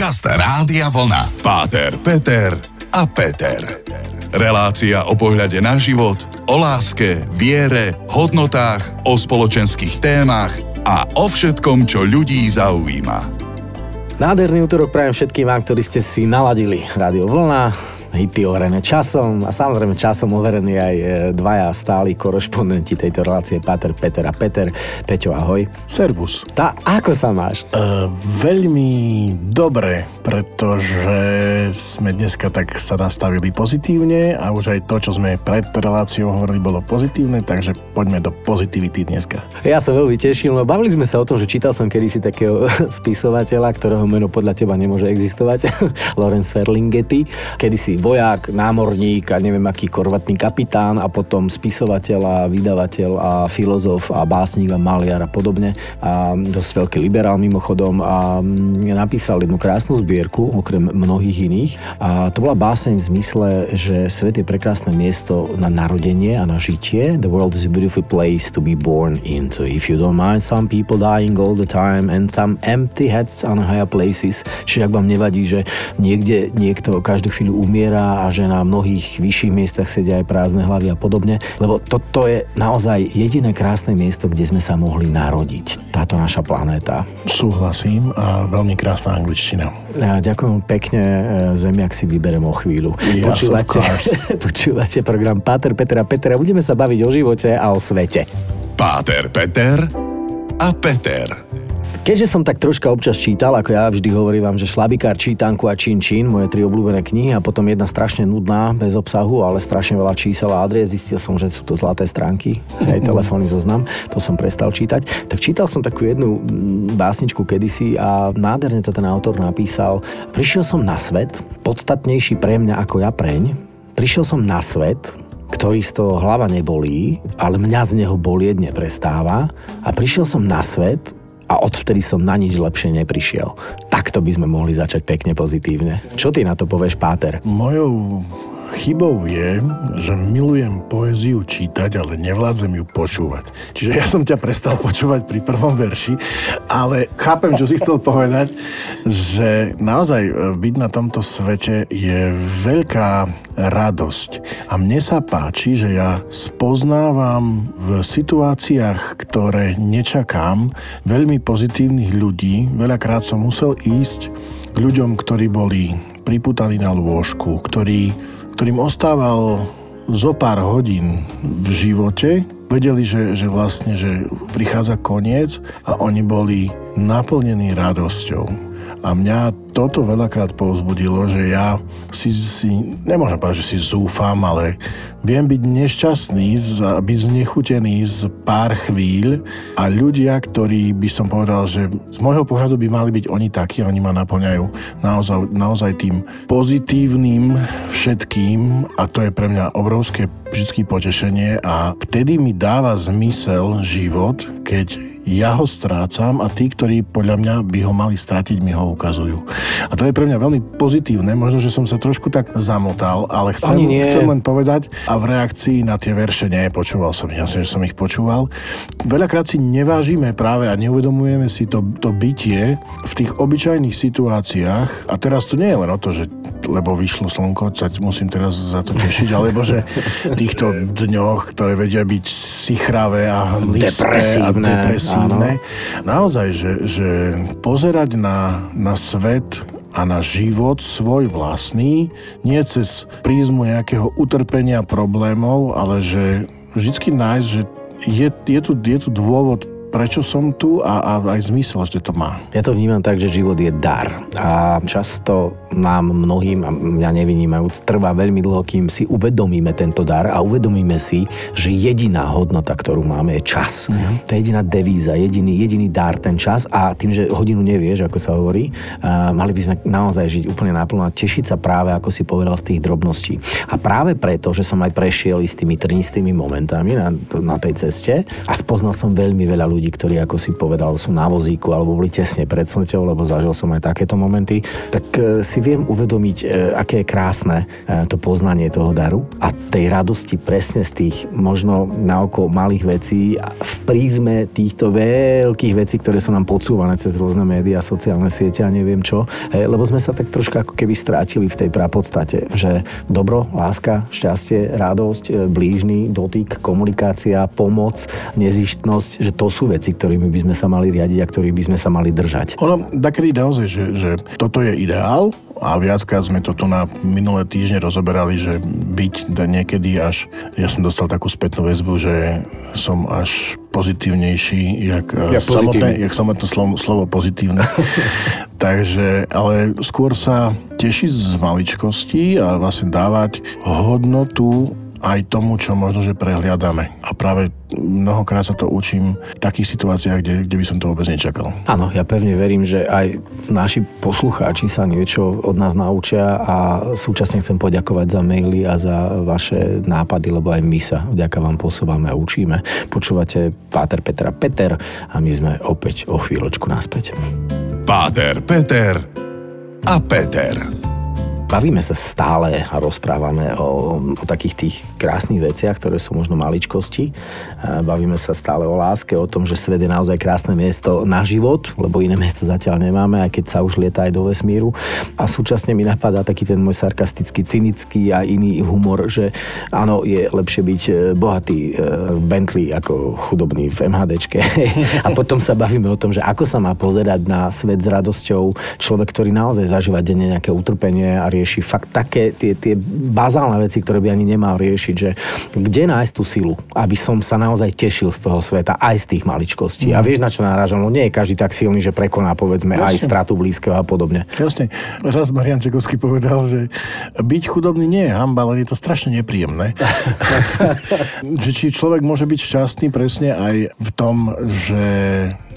Podcast Rádia Vlna. Páter, Peter a Peter. Relácia o pohľade na život, o láske, viere, hodnotách, o spoločenských témach a o všetkom, čo ľudí zaujíma. Nádherný útorok prajem všetkým vám, ktorí ste si naladili Rádio Vlna hity overené časom a samozrejme časom overení aj e, dvaja stáli korešpondenti tejto relácie, Pater, Peter a Peter. Peťo, ahoj. Servus. Tá, ako sa máš? Uh, veľmi dobre, pretože sme dneska tak sa nastavili pozitívne a už aj to, čo sme pred reláciou hovorili, bolo pozitívne, takže poďme do pozitivity dneska. Ja sa veľmi teším, no bavili sme sa o tom, že čítal som kedysi takého spisovateľa, ktorého meno podľa teba nemôže existovať, Lorenz Ferlinghetti, kedysi vojak, námorník a neviem aký korvatný kapitán a potom spisovateľ a vydavateľ a filozof a básnik a maliar a podobne. A dosť veľký liberál mimochodom a mm, napísal jednu krásnu zbierku, okrem mnohých iných. A to bola báseň v zmysle, že svet je prekrásne miesto na narodenie a na žitie. The world is a beautiful place to be born into. If you don't mind some people dying all the time and some empty heads on higher places. Čiže ak vám nevadí, že niekde niekto každú chvíľu umie umiera a že na mnohých vyšších miestach sedia aj prázdne hlavy a podobne, lebo toto je naozaj jediné krásne miesto, kde sme sa mohli narodiť. Táto naša planéta. Súhlasím a veľmi krásna angličtina. Ja, ďakujem pekne, e, Zemiak si vyberem o chvíľu. Yes, počúvate, počúvate program Páter, Petra, Petra. Budeme sa baviť o živote a o svete. Páter, Peter a Peter. Keďže som tak troška občas čítal, ako ja vždy hovorím vám, že šlabikár, čítanku a čin čin, moje tri obľúbené knihy a potom jedna strašne nudná, bez obsahu, ale strašne veľa čísel a adries, zistil som, že sú to zlaté stránky, aj telefónny zoznam, to som prestal čítať. Tak čítal som takú jednu mm, básničku kedysi a nádherne to ten autor napísal. Prišiel som na svet, podstatnejší pre mňa ako ja preň, prišiel som na svet, ktorý z toho hlava nebolí, ale mňa z neho bolieť neprestáva a prišiel som na svet, a odvtedy som na nič lepšie neprišiel. Takto by sme mohli začať pekne pozitívne. Čo ty na to povieš, Páter? Mojou Chybou je, že milujem poéziu čítať, ale nevládzem ju počúvať. Čiže ja som ťa prestal počúvať pri prvom verši, ale chápem, čo si chcel povedať, že naozaj e, byť na tomto svete je veľká radosť. A mne sa páči, že ja spoznávam v situáciách, ktoré nečakám, veľmi pozitívnych ľudí. Veľakrát som musel ísť k ľuďom, ktorí boli priputaní na lôžku, ktorí ktorým ostával zo pár hodín v živote, vedeli, že, že vlastne, že prichádza koniec a oni boli naplnení radosťou. A mňa toto veľakrát povzbudilo, že ja si, si nemôžem povedať, že si zúfam, ale viem byť nešťastný, byť znechutený z pár chvíľ. A ľudia, ktorí by som povedal, že z môjho pohľadu by mali byť oni takí, oni ma naplňajú naozaj, naozaj tým pozitívnym všetkým. A to je pre mňa obrovské vždy potešenie. A vtedy mi dáva zmysel život, keď ja ho strácam a tí, ktorí podľa mňa by ho mali stratiť, mi ho ukazujú. A to je pre mňa veľmi pozitívne. Možno, že som sa trošku tak zamotal, ale chcem, chcem len povedať a v reakcii na tie verše nie, počúval som, jasne, že som ich počúval. Veľakrát si nevážime práve a neuvedomujeme si to, to bytie v tých obyčajných situáciách a teraz tu nie je len o to, že lebo vyšlo slnko, sa musím teraz za to tešiť, alebo že týchto dňoch, ktoré vedia byť sichravé a hmlisté a depresívne. Áno. Naozaj, že, že pozerať na, na svet a na život svoj vlastný, nie cez prízmu nejakého utrpenia problémov, ale že vždycky nájsť, že je, je, tu, je tu dôvod prečo som tu a, a aj zmysel, že to má. Ja to vnímam tak, že život je dar a často nám mnohým, a mňa nevynímajúc, trvá veľmi dlho, kým si uvedomíme tento dar a uvedomíme si, že jediná hodnota, ktorú máme, je čas. Mm-hmm. To je jediná devíza, jediný, jediný dar, ten čas a tým, že hodinu nevieš, ako sa hovorí, uh, mali by sme naozaj žiť úplne naplno a tešiť sa práve, ako si povedal, z tých drobností. A práve preto, že som aj prešiel istými trnistými momentami na, na tej ceste a spoznal som veľmi veľa ľudí, ľudí, ktorí, ako si povedal, sú na vozíku alebo boli tesne pred smrťou, lebo zažil som aj takéto momenty, tak e, si viem uvedomiť, e, aké je krásne e, to poznanie toho daru a tej radosti presne z tých možno naoko malých vecí v prízme týchto veľkých vecí, ktoré sú nám podsúvané cez rôzne médiá, sociálne siete a neviem čo, lebo sme sa tak troška ako keby strátili v tej prapodstate, že dobro, láska, šťastie, radosť, blížny, dotyk, komunikácia, pomoc, nezištnosť, že to sú veci, ktorými by sme sa mali riadiť a ktorých by sme sa mali držať. Ono, takedy naozaj, že, že toto je ideál, a viackrát sme to tu na minulé týždne rozoberali, že byť niekedy až, ja som dostal takú spätnú väzbu, že som až pozitívnejší, jak, ja samotné, jak samotné slovo, slovo pozitívne. Takže, ale skôr sa tešiť z maličkosti a vlastne dávať hodnotu aj tomu, čo možno, že prehliadame. A práve mnohokrát sa to učím v takých situáciách, kde, kde by som to vôbec nečakal. Áno, ja pevne verím, že aj naši poslucháči sa niečo od nás naučia a súčasne chcem poďakovať za maily a za vaše nápady, lebo aj my sa vďaka vám posúvame a učíme. Počúvate Páter Petra Peter a my sme opäť o chvíľočku naspäť. Páter Peter a Peter. Bavíme sa stále a rozprávame o, o takých tých krásnych veciach, ktoré sú možno maličkosti. Bavíme sa stále o láske, o tom, že svet je naozaj krásne miesto na život, lebo iné miesto zatiaľ nemáme, aj keď sa už lieta aj do vesmíru. A súčasne mi napadá taký ten môj sarkastický, cynický a iný humor, že áno, je lepšie byť e, bohatý v e, Bentley ako chudobný v MHDčke. a potom sa bavíme o tom, že ako sa má pozerať na svet s radosťou človek, ktorý naozaj zažíva denne nejaké utrpenie a rieši fakt také tie, tie bazálne veci, ktoré by ani nemal riešiť, že kde nájsť tú silu, aby som sa naozaj tešil z toho sveta, aj z tých maličkostí. Mm. A vieš, na čo náražam? No nie je každý tak silný, že prekoná, povedzme, Jasne. aj stratu blízkeho a podobne. Jasne. Raz Marian Čekovský povedal, že byť chudobný nie je hamba, ale je to strašne nepríjemné. že či človek môže byť šťastný presne aj v tom, že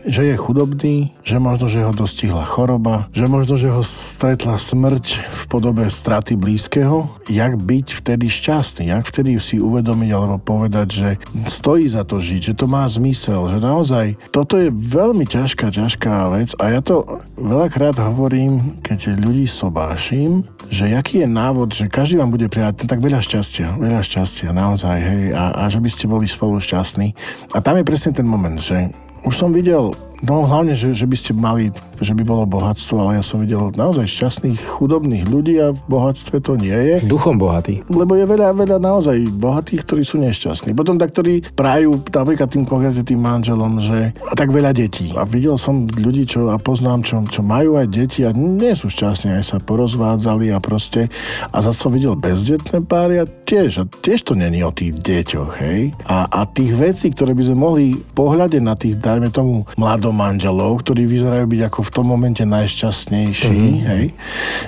že je chudobný, že možno, že ho dostihla choroba, že možno, že ho stretla smrť v podobe straty blízkeho. Jak byť vtedy šťastný? Jak vtedy si uvedomiť alebo povedať, že stojí za to žiť, že to má zmysel, že naozaj toto je veľmi ťažká, ťažká vec a ja to veľakrát hovorím, keď ľudí sobášim, že jaký je návod, že každý vám bude prijať tak veľa šťastia, veľa šťastia, naozaj, hej, a, a že by ste boli spolu šťastní. A tam je presne ten moment, že už som videl No hlavne, že, že by ste mali, že by bolo bohatstvo, ale ja som videl naozaj šťastných, chudobných ľudí a v bohatstve to nie je. Duchom bohatý. Lebo je veľa, veľa naozaj bohatých, ktorí sú nešťastní. Potom tak, ktorí prajú napríklad tým konkrétne tým manželom, že a tak veľa detí. A videl som ľudí, čo a poznám, čo, čo majú aj deti a nie sú šťastní, aj sa porozvádzali a proste. A zase som videl bezdetné páry a tiež, a tiež to není o tých deťoch, hej. A, a tých vecí, ktoré by sme mohli pohľade na tých, dajme tomu, mladom manželov, ktorí vyzerajú byť ako v tom momente najšťastnejší, mm-hmm. hej,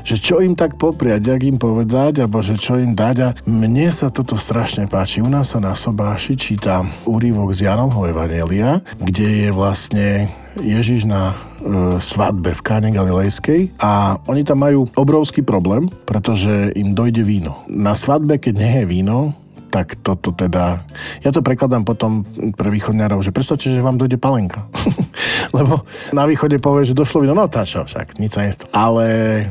že čo im tak popriať, jak im povedať, alebo že čo im dať a mne sa toto strašne páči. U nás sa na Sobáši číta úrivok z Janovho Evangelia, kde je vlastne Ježiš na e, svadbe v Káne Galilejskej a oni tam majú obrovský problém, pretože im dojde víno. Na svadbe, keď nie je víno, tak toto teda... Ja to prekladám potom pre východňarov, že predstavte, že vám dojde palenka. Lebo na východe povie, že došlo víno, no tá čo, však nič sa nestalo. Ale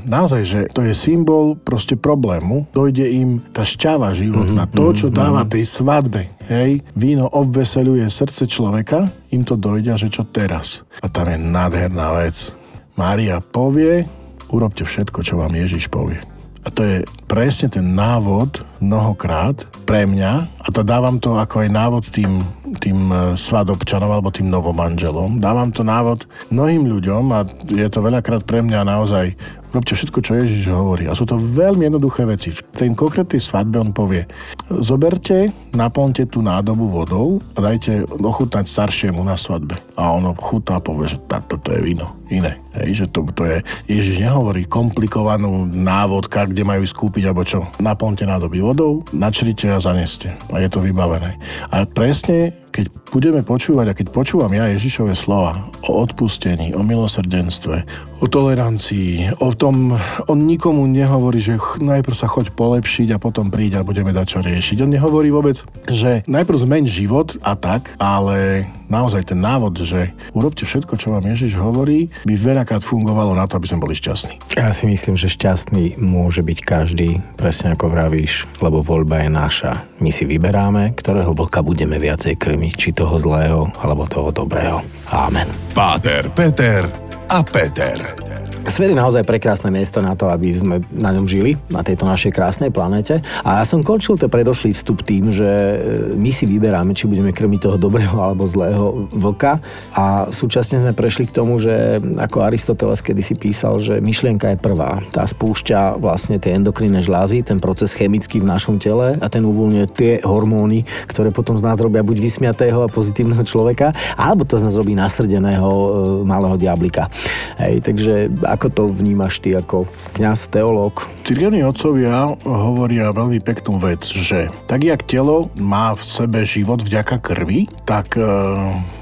naozaj, že to je symbol proste problému. Dojde im tá šťava životná, mm-hmm, to, čo mm-hmm. dáva tej svadbe. Hej, víno obveseluje srdce človeka, im to dojde že čo teraz. A tam je nádherná vec. Mária povie, urobte všetko, čo vám Ježiš povie. A to je presne ten návod mnohokrát pre mňa, a to dávam to ako aj návod tým, tým e, svadobčanom alebo tým novomanželom. Dávam to návod mnohým ľuďom a je to veľakrát pre mňa naozaj robte všetko, čo Ježiš hovorí. A sú to veľmi jednoduché veci. V tej konkrétnej svadbe on povie, zoberte, naplňte tú nádobu vodou a dajte ochutnať staršiemu na svadbe. A ono chutá a povie, že toto je víno. iné. Hej, že to, to je, Ježiš nehovorí komplikovanú návodka, kde majú skúpiť alebo čo. Naplňte nádoby vodou, načrite a zaneste. A je to vybavené. A presne keď budeme počúvať a keď počúvam ja Ježišové slova o odpustení, o milosrdenstve, o tolerancii, o tom, on nikomu nehovorí, že najprv sa choď polepšiť a potom príď a budeme dať čo riešiť. On nehovorí vôbec, že najprv zmeň život a tak, ale naozaj ten návod, že urobte všetko, čo vám Ježiš hovorí, by veľakrát fungovalo na to, aby sme boli šťastní. Ja si myslím, že šťastný môže byť každý, presne ako vravíš, lebo voľba je naša. My si vyberáme, ktorého vlka budeme viacej krmiť nami, či toho zlého, alebo toho dobrého. Amen. Páter, Peter a Peter. Svet je naozaj prekrásne miesto na to, aby sme na ňom žili, na tejto našej krásnej planete. A ja som končil ten predošlý vstup tým, že e, my si vyberáme, či budeme krmiť toho dobrého alebo zlého vlka. A súčasne sme prešli k tomu, že ako Aristoteles kedysi písal, že myšlienka je prvá. Tá spúšťa vlastne tie endokrinné žlázy, ten proces chemický v našom tele a ten uvoľňuje tie hormóny, ktoré potom z nás robia buď vysmiatého a pozitívneho človeka, alebo to z nás robí nasrdeného e, malého diablika. Hej, takže ako to vnímaš ty ako kňaz, teológ? Cirkevní otcovia hovoria veľmi peknú vec, že tak jak telo má v sebe život vďaka krvi, tak e,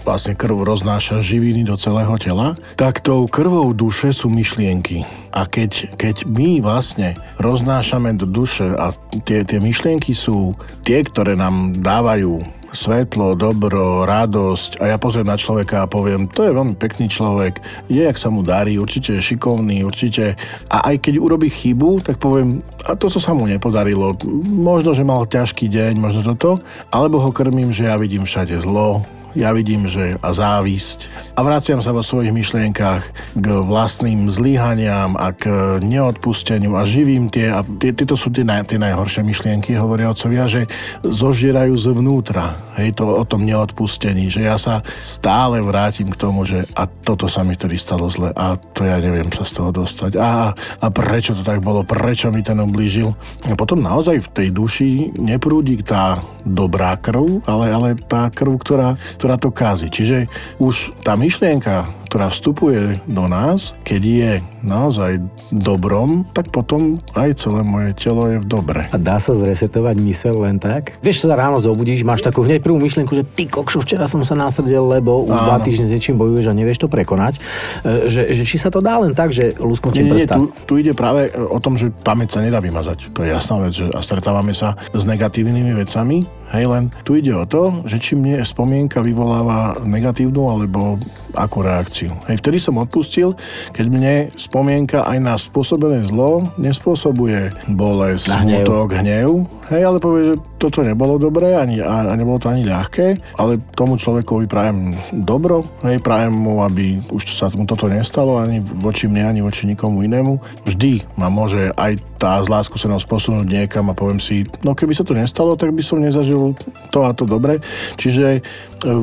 vlastne krv roznáša živiny do celého tela, tak tou krvou duše sú myšlienky. A keď, keď my vlastne roznášame do duše a tie, tie myšlienky sú tie, ktoré nám dávajú svetlo, dobro, radosť a ja pozriem na človeka a poviem, to je veľmi pekný človek, je, jak sa mu darí, určite je šikovný, určite. A aj keď urobí chybu, tak poviem, a to, co sa mu nepodarilo, možno, že mal ťažký deň, možno toto, alebo ho krmím, že ja vidím všade zlo, ja vidím, že a závisť. A vraciam sa vo svojich myšlienkach k vlastným zlyhaniam a k neodpusteniu a živím tie, a tie, tieto sú tie, naj, tie najhoršie myšlienky, hovoria otcovia, že zožierajú zvnútra, hej, to o tom neodpustení, že ja sa stále vrátim k tomu, že a toto sa mi vtedy stalo zle a to ja neviem sa z toho dostať. A, a prečo to tak bolo, prečo mi ten ublížil. A potom naozaj v tej duši neprúdi tá dobrá krv, ale, ale tá krv, ktorá, ktorá to kazí. Čiže už tá myšlienka, ktorá vstupuje do nás, keď je naozaj dobrom, tak potom aj celé moje telo je v dobre. A dá sa zresetovať mysel len tak? Vieš, sa ráno zobudíš, máš takú hneď prvú myšlienku, že ty kokšo, včera som sa násrdil, lebo už dva týždne s niečím bojuješ a nevieš to prekonať. E, že, že či sa to dá len tak, že lusknutím nie, tu, tu, ide práve o tom, že pamäť sa nedá vymazať. To je jasná vec, že a stretávame sa s negatívnymi vecami, Hej, len tu ide o to, že či mne spomienka vyvoláva negatívnu alebo akú reakciu. Hej, vtedy som odpustil, keď mne spomienka aj na spôsobené zlo nespôsobuje bolesť, smutok, hnev, hej, ale povie, že toto nebolo dobré ani, a, nebolo to ani ľahké, ale tomu človekovi prajem dobro, hej, prajem mu, aby už sa mu toto nestalo ani voči mne, ani voči nikomu inému. Vždy ma môže aj tá zlá skúsenosť posunúť niekam a poviem si, no keby sa to nestalo, tak by som nezažil to a to dobre. Čiže e,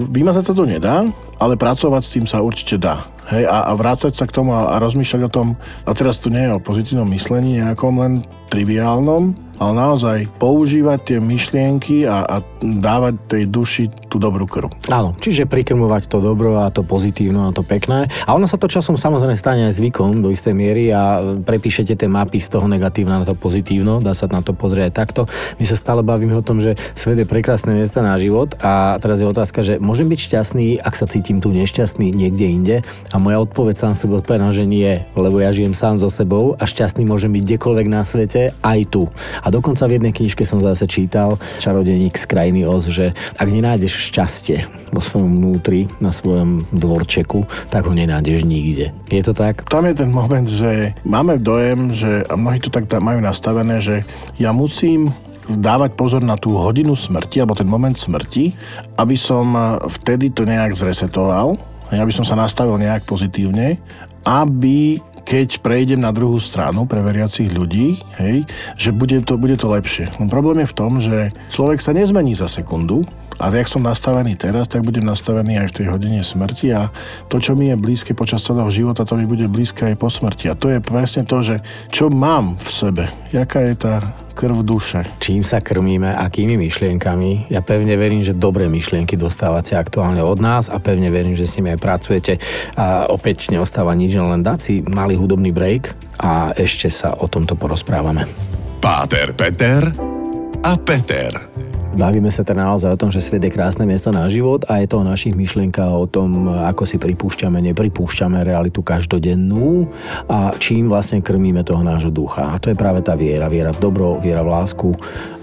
vymazať sa to nedá, ale pracovať s tým sa určite dá. Hej, a, a vrácať sa k tomu a, a rozmýšľať o tom, a teraz to nie je o pozitívnom myslení nejakom len triviálnom, ale naozaj používať tie myšlienky a, a dávať tej duši tú dobrú krv. Áno, čiže prikrmovať to dobro a to pozitívno a to pekné. A ono sa to časom samozrejme stane aj zvykom do istej miery a prepíšete tie mapy z toho negatívna na to pozitívno, dá sa na to pozrieť aj takto. My sa stále bavíme o tom, že svet je prekrásne miesta na život a teraz je otázka, že môžem byť šťastný, ak sa cítim tu nešťastný niekde inde. A moja odpoveď sám sebe odpovedám, že nie, lebo ja žijem sám so sebou a šťastný môžem byť kdekoľvek na svete, aj tu. A dokonca v jednej knižke som zase čítal, čarodeník z krajiny Oz, že ak nenájdeš šťastie vo svojom vnútri, na svojom dvorčeku, tak ho nenájdeš nikde. Je to tak? Tam je ten moment, že máme dojem, že a mnohí to tak majú nastavené, že ja musím dávať pozor na tú hodinu smrti, alebo ten moment smrti, aby som vtedy to nejak zresetoval, aby som sa nastavil nejak pozitívne, aby keď prejdem na druhú stranu pre veriacich ľudí, hej, že bude to, bude to lepšie. No problém je v tom, že človek sa nezmení za sekundu, a jak som nastavený teraz, tak budem nastavený aj v tej hodine smrti a to, čo mi je blízke počas celého života, to mi bude blízke aj po smrti. A to je presne to, že čo mám v sebe, jaká je tá krv duše. Čím sa krmíme, akými myšlienkami. Ja pevne verím, že dobré myšlienky dostávate aktuálne od nás a pevne verím, že s nimi aj pracujete. A opäť neostáva nič, len dať si malý hudobný break a ešte sa o tomto porozprávame. Páter Peter a Peter. Bavíme sa teda naozaj o tom, že svet je krásne miesto na život a je to o našich myšlienkach, o tom, ako si pripúšťame, nepripúšťame realitu každodennú a čím vlastne krmíme toho nášho ducha. A to je práve tá viera. Viera v dobro, viera v lásku.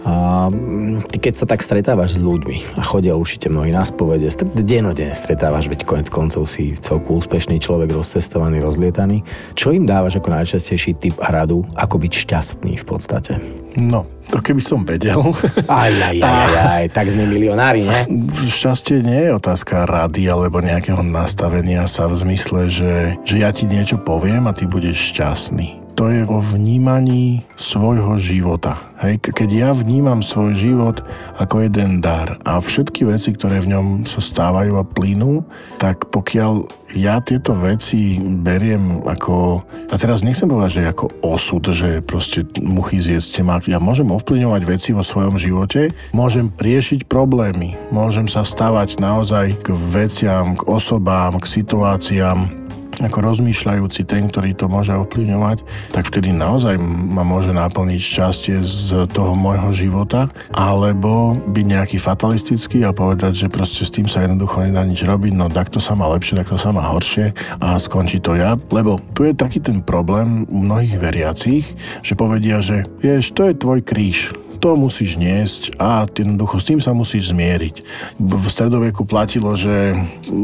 A mm, ty keď sa tak stretávaš s ľuďmi a chodia určite mnohí na spovede, denodene stretávaš, veď konec koncov si celku úspešný človek, rozcestovaný, rozlietaný. Čo im dávaš ako najčastejší typ a radu, ako byť šťastný v podstate? No, to keby som vedel. Aj, aj, aj, aj, aj, tak sme milionári, ne? Šťastie nie je otázka rady alebo nejakého nastavenia sa v zmysle, že, že ja ti niečo poviem a ty budeš šťastný to je o vnímaní svojho života. Hej, keď ja vnímam svoj život ako jeden dar a všetky veci, ktoré v ňom sa stávajú a plynú, tak pokiaľ ja tieto veci beriem ako, a teraz nechcem povedať, že ako osud, že proste muchy zjedzte ma, ja môžem ovplyvňovať veci vo svojom živote, môžem riešiť problémy, môžem sa stavať naozaj k veciam, k osobám, k situáciám, ako rozmýšľajúci ten, ktorý to môže ovplyvňovať, tak vtedy naozaj ma môže naplniť šťastie z toho môjho života, alebo byť nejaký fatalistický a povedať, že proste s tým sa jednoducho nedá nič robiť, no takto sa má lepšie, takto sa má horšie a skončí to ja. Lebo tu je taký ten problém u mnohých veriacich, že povedia, že vieš, to je tvoj kríž, to musíš niesť a jednoducho s tým sa musíš zmieriť. V stredoveku platilo, že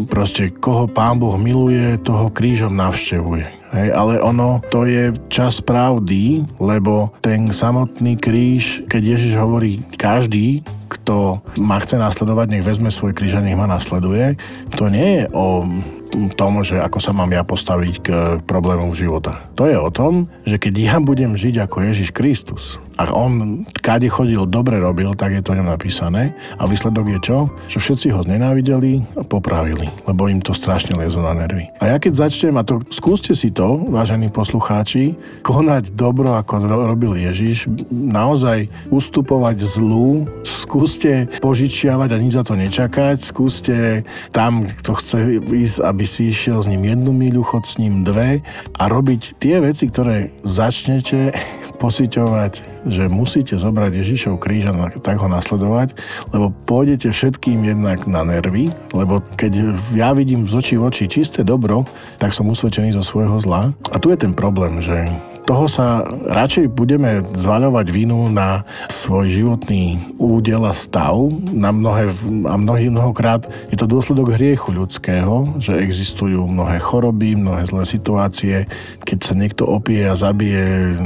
proste koho pán Boh miluje, toho krížom navštevuje. Hej, ale ono, to je čas pravdy, lebo ten samotný kríž, keď Ježiš hovorí každý, kto ma chce nasledovať, nech vezme svoj kríž a nech ma nasleduje, to nie je o tom, že ako sa mám ja postaviť k problémom života. To je o tom, že keď ja budem žiť ako Ježiš Kristus, a on kade chodil, dobre robil, tak je to ňom napísané. A výsledok je čo? Že všetci ho nenávideli a popravili, lebo im to strašne lezo na nervy. A ja keď začnem, a to skúste si to, vážení poslucháči, konať dobro, ako robil Ježiš, naozaj ustupovať zlu, skúste požičiavať a nič za to nečakať, skúste tam, kto chce ísť, aby si išiel s ním jednu míľu, chod s ním dve a robiť tie veci, ktoré začnete pociťovať, že musíte zobrať Ježišov kríž a tak ho nasledovať, lebo pôjdete všetkým jednak na nervy, lebo keď ja vidím z očí v oči čisté dobro, tak som usvedčený zo svojho zla. A tu je ten problém, že toho sa radšej budeme zvaľovať vinu na svoj životný údel a stav. Na mnohé, a mnohý, mnohokrát je to dôsledok hriechu ľudského, že existujú mnohé choroby, mnohé zlé situácie. Keď sa niekto opije a zabije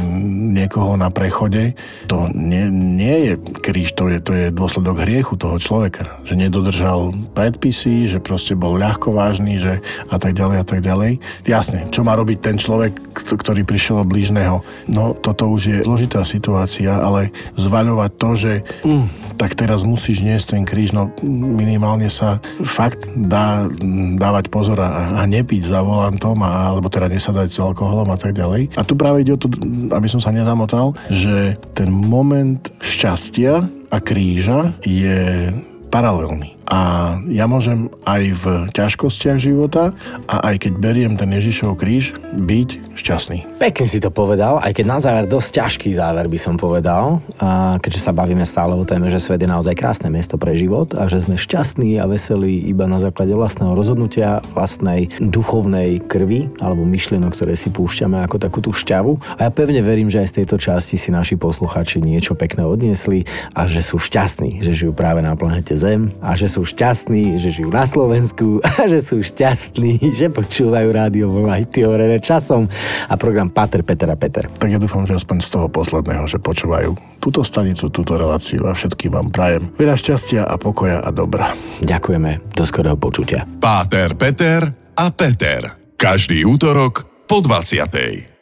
niekoho na prechode, to nie, nie je kríž, to je, to je dôsledok hriechu toho človeka. Že nedodržal predpisy, že proste bol ľahko vážny, že a tak ďalej a tak ďalej. Jasne, čo má robiť ten človek, ktorý prišiel blíž blížneho. No toto už je zložitá situácia, ale zvaľovať to, že mm, tak teraz musíš niesť ten kríž, no minimálne sa fakt dá dávať pozor a, a nepiť za volantom, a, alebo teda nesadať s alkoholom a tak ďalej. A tu práve ide o to, aby som sa nezamotal, že ten moment šťastia a kríža je paralelný. A ja môžem aj v ťažkostiach života a aj keď beriem ten Ježišov kríž, byť šťastný. Pekne si to povedal, aj keď na záver dosť ťažký záver by som povedal, a keďže sa bavíme stále o téme, že svet je naozaj krásne miesto pre život a že sme šťastní a veselí iba na základe vlastného rozhodnutia, vlastnej duchovnej krvi alebo myšlienok, ktoré si púšťame ako takú tú šťavu. A ja pevne verím, že aj z tejto časti si naši posluchači niečo pekné odniesli a že sú šťastní, že žijú práve na planete Zem a že sú šťastní, že žijú na Slovensku a že sú šťastní, že počúvajú rádio Volajty hovorené časom a program Pater, Peter a Peter. Tak ja dúfam, že aspoň z toho posledného, že počúvajú túto stanicu, túto reláciu a všetkým vám prajem veľa šťastia a pokoja a dobra. Ďakujeme, do skorého počutia. Páter, Peter a Peter. Každý útorok po 20.